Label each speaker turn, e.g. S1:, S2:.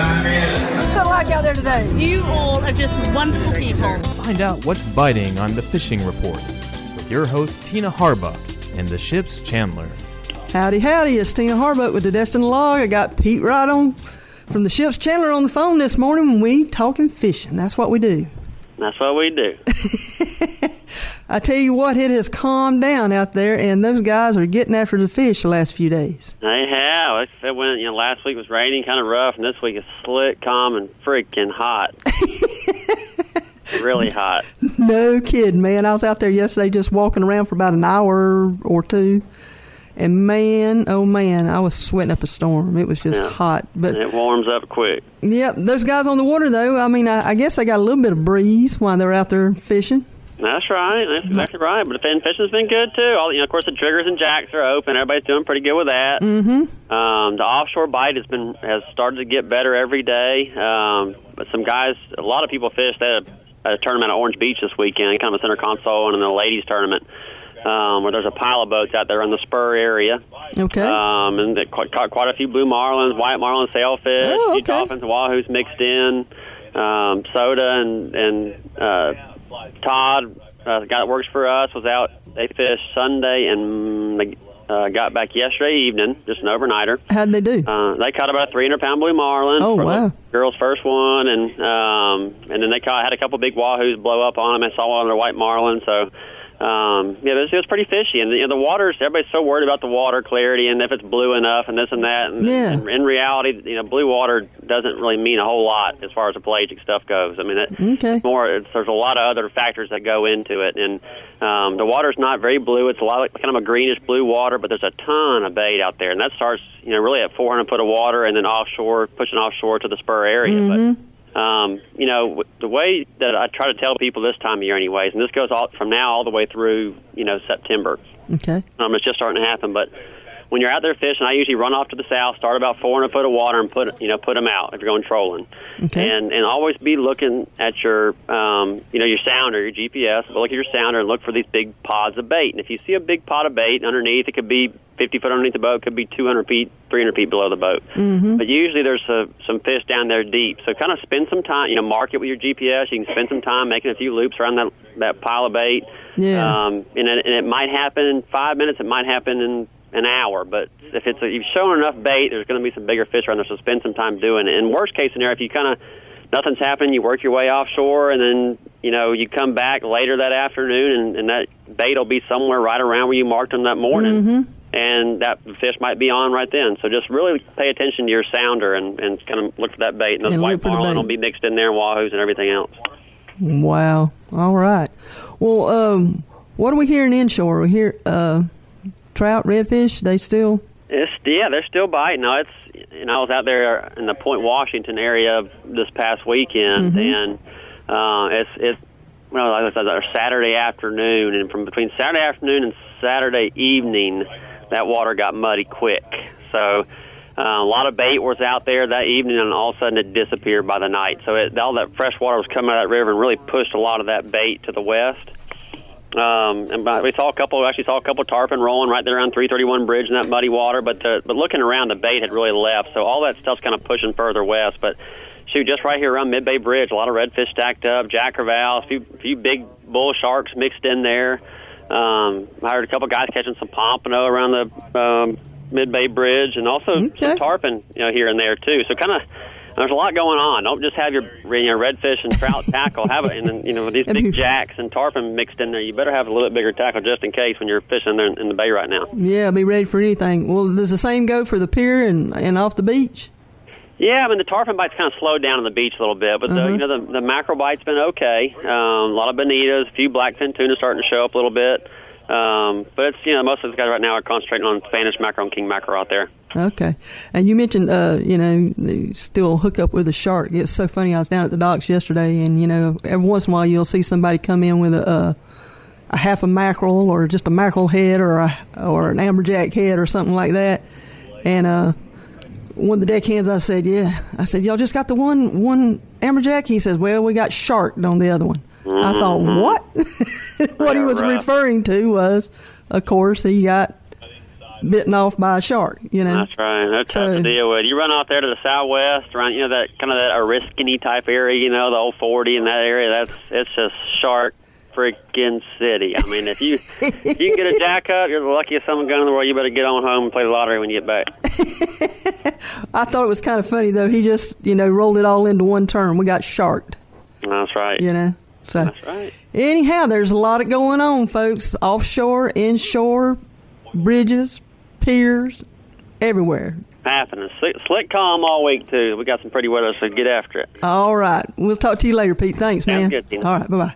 S1: Good luck out there today.
S2: You all are just wonderful people.
S3: Find out what's biting on the Fishing Report with your host, Tina Harbuck, and the ship's Chandler.
S1: Howdy, howdy. It's Tina Harbuck with the Destin Log. I got Pete Wright on from the ship's Chandler on the phone this morning when we talking fishing. That's what we do.
S4: That's what we do.
S1: I tell you what, it has calmed down out there, and those guys are getting after the fish the last few days.
S4: They have. It went, you know, last week was raining, kind of rough, and this week is slick, calm, and freaking hot. really hot.
S1: No kidding, man. I was out there yesterday just walking around for about an hour or two. And man, oh man, I was sweating up a storm. It was just
S4: Yeah.
S1: hot. But
S4: And it warms up quick.
S1: Yep, those guys on the water though. I mean, I, I guess they got a little bit of breeze while they're out there fishing.
S4: That's right. That's exactly right. But the fin fishing's been good too. All you know, of course, the triggers and jacks are open. Everybody's doing pretty good with that.
S1: Mm-hmm.
S4: Um, the offshore bite has been has started to get better every day. Um, but some guys, a lot of people fish. at a, a tournament at Orange Beach this weekend, kind of a center console, and then a ladies tournament. Um, where there's a pile of boats out there in the spur area.
S1: Okay.
S4: Um, and they caught, caught quite a few blue marlins, white marlin, sailfish,
S1: Oh, okay.
S4: dolphins, wahoos mixed in. Um, soda and and uh, Todd, uh, the guy that works for us, was out. They fished Sunday and they uh, got back yesterday evening, just an overnighter.
S1: How'd they do?
S4: Uh, they caught about a 300 pound blue marlin.
S1: Oh, wow.
S4: Girls' first one, and um, and then they caught had a couple big wahoos blow up on them. I saw one on their white marlin, so. Um, yeah, it was, it was pretty fishy, and you know, the water's everybody's so worried about the water clarity and if it's blue enough and this and that. And,
S1: Yeah.
S4: and in reality, you know, blue water doesn't really mean a whole lot as far as the pelagic stuff goes. I mean, it,
S1: Okay.
S4: it's more it's, there's a lot of other factors that go into it, and um, the water's not very blue. It's a lot like kind of a greenish blue water, but there's a ton of bait out there, and that starts you know really at 400 foot of water, and then offshore, pushing offshore to the spur area. But um, you know, w- the way that I try to tell people this time of year, anyways, and this goes all, from now all the way through, you know, September.
S1: Okay.
S4: Um, it's just starting to happen, but when you're out there fishing, I usually run off to the south, start about 400 foot of water, and put you know put them out if you're going trolling.
S1: Okay.
S4: And and always be looking at your um, you know your sounder, your GPS. But look at your sounder and look for these big pods of bait. And if you see a big pod of bait underneath, it could be 50 foot underneath the boat, could be 200 feet, 300 feet below the boat.
S1: Mm-hmm.
S4: But usually there's a, some fish down there deep. So kind of spend some time, you know, mark it with your GPS. You can spend some time making a few loops around that that pile of bait.
S1: Yeah.
S4: Um, and, it, and it might happen in five minutes. It might happen in an hour. But if it's a, you've shown enough bait, there's going to be some bigger fish around there. So spend some time doing it. And worst case scenario, if you kind of nothing's happening, you work your way offshore, and then you know you come back later that afternoon, and, and that bait will be somewhere right around where you marked them that morning.
S1: Mm-hmm.
S4: And that fish might be on right then. So just really pay attention to your sounder and, and kind of look for that bait. And those
S1: And
S4: white marlin will be mixed in there, and wahoos and everything else.
S1: Wow. All right. Well, um, what are we hearing inshore? We hear uh, trout, redfish. They still.
S4: It's yeah, they're still biting. No, it's know I was out there in the Point Washington area this past weekend, and uh, it's it's well like I said, our Saturday afternoon, and from between Saturday afternoon and Saturday evening, that water got muddy quick. So. Uh, a lot of bait was out there that evening, and all of a sudden it disappeared by the night. So it, all that fresh water was coming out of that river and really pushed a lot of that bait to the west. Um, and but we saw a couple. Actually, saw a couple tarpon rolling right there on 331 Bridge in that muddy water. But the, but looking around, the bait had really left. So all that stuff's kind of pushing further west. But shoot, just right here around Mid Bay Bridge, a lot of redfish stacked up, jack crevalle, a few few big bull sharks mixed in there. Um, I heard a couple guys catching some pompano around the um, Mid Bay Bridge, and also
S1: Okay.
S4: some tarpon, you know, here and there too. So kind of. There's a lot going on. Don't just have your you know, redfish and trout tackle. Have it, and then you know these big jacks and tarpon mixed in there. You better have a little bit bigger tackle just in case when you're fishing there in the bay right now.
S1: Yeah, be ready for anything. Well, does the same go for the pier and, and off the beach?
S4: Yeah, I mean the tarpon bite's kind of slowed down on the beach a little bit, but the,
S1: Mhm.
S4: you know the, the mackerel bite's been okay. Um, a lot of bonitas, a few blackfin tuna starting to show up a little bit. Um, but it's you know most of those guys right now are concentrating on Spanish mackerel and king mackerel out there.
S1: Okay. And you mentioned, uh, you know, still hook up with a shark. It's so funny. I was down at the docks yesterday, and you know, every once in a while you'll see somebody come in with a, a, a half a mackerel or just a mackerel head or a, or an amberjack head or something like that. And uh, one of the deckhands, I said, "Yeah." I said, "Y'all just got the one one amberjack?" He says, "Well, we got sharked on the other one." I thought, mm-hmm. what? what he was
S4: rough.
S1: referring to was, of course, he got bitten off by a shark. You know.
S4: That's right. That's tough
S1: So-
S4: to deal with. You run out there to the southwest, around you know that kind of that Oriskany type area, you know, the old forty in that area. That's it's just shark freaking city. I mean, if you if you get a jack up, you're the luckiest someone gun in the world. You better get on home and play the lottery when you get back.
S1: I thought it was kind of funny though. He just you know rolled it all into one term. We got sharked.
S4: That's right.
S1: You know. So
S4: That's right.
S1: anyhow, there's a lot of going on, folks. Offshore, inshore, bridges, piers, everywhere.
S4: Happening. Slick, slick calm all week too. We got some pretty weather, so get after it.
S1: All right. We'll talk to you later, Pete. Thanks,
S4: Sounds
S1: man.
S4: good,
S1: All right. Bye bye.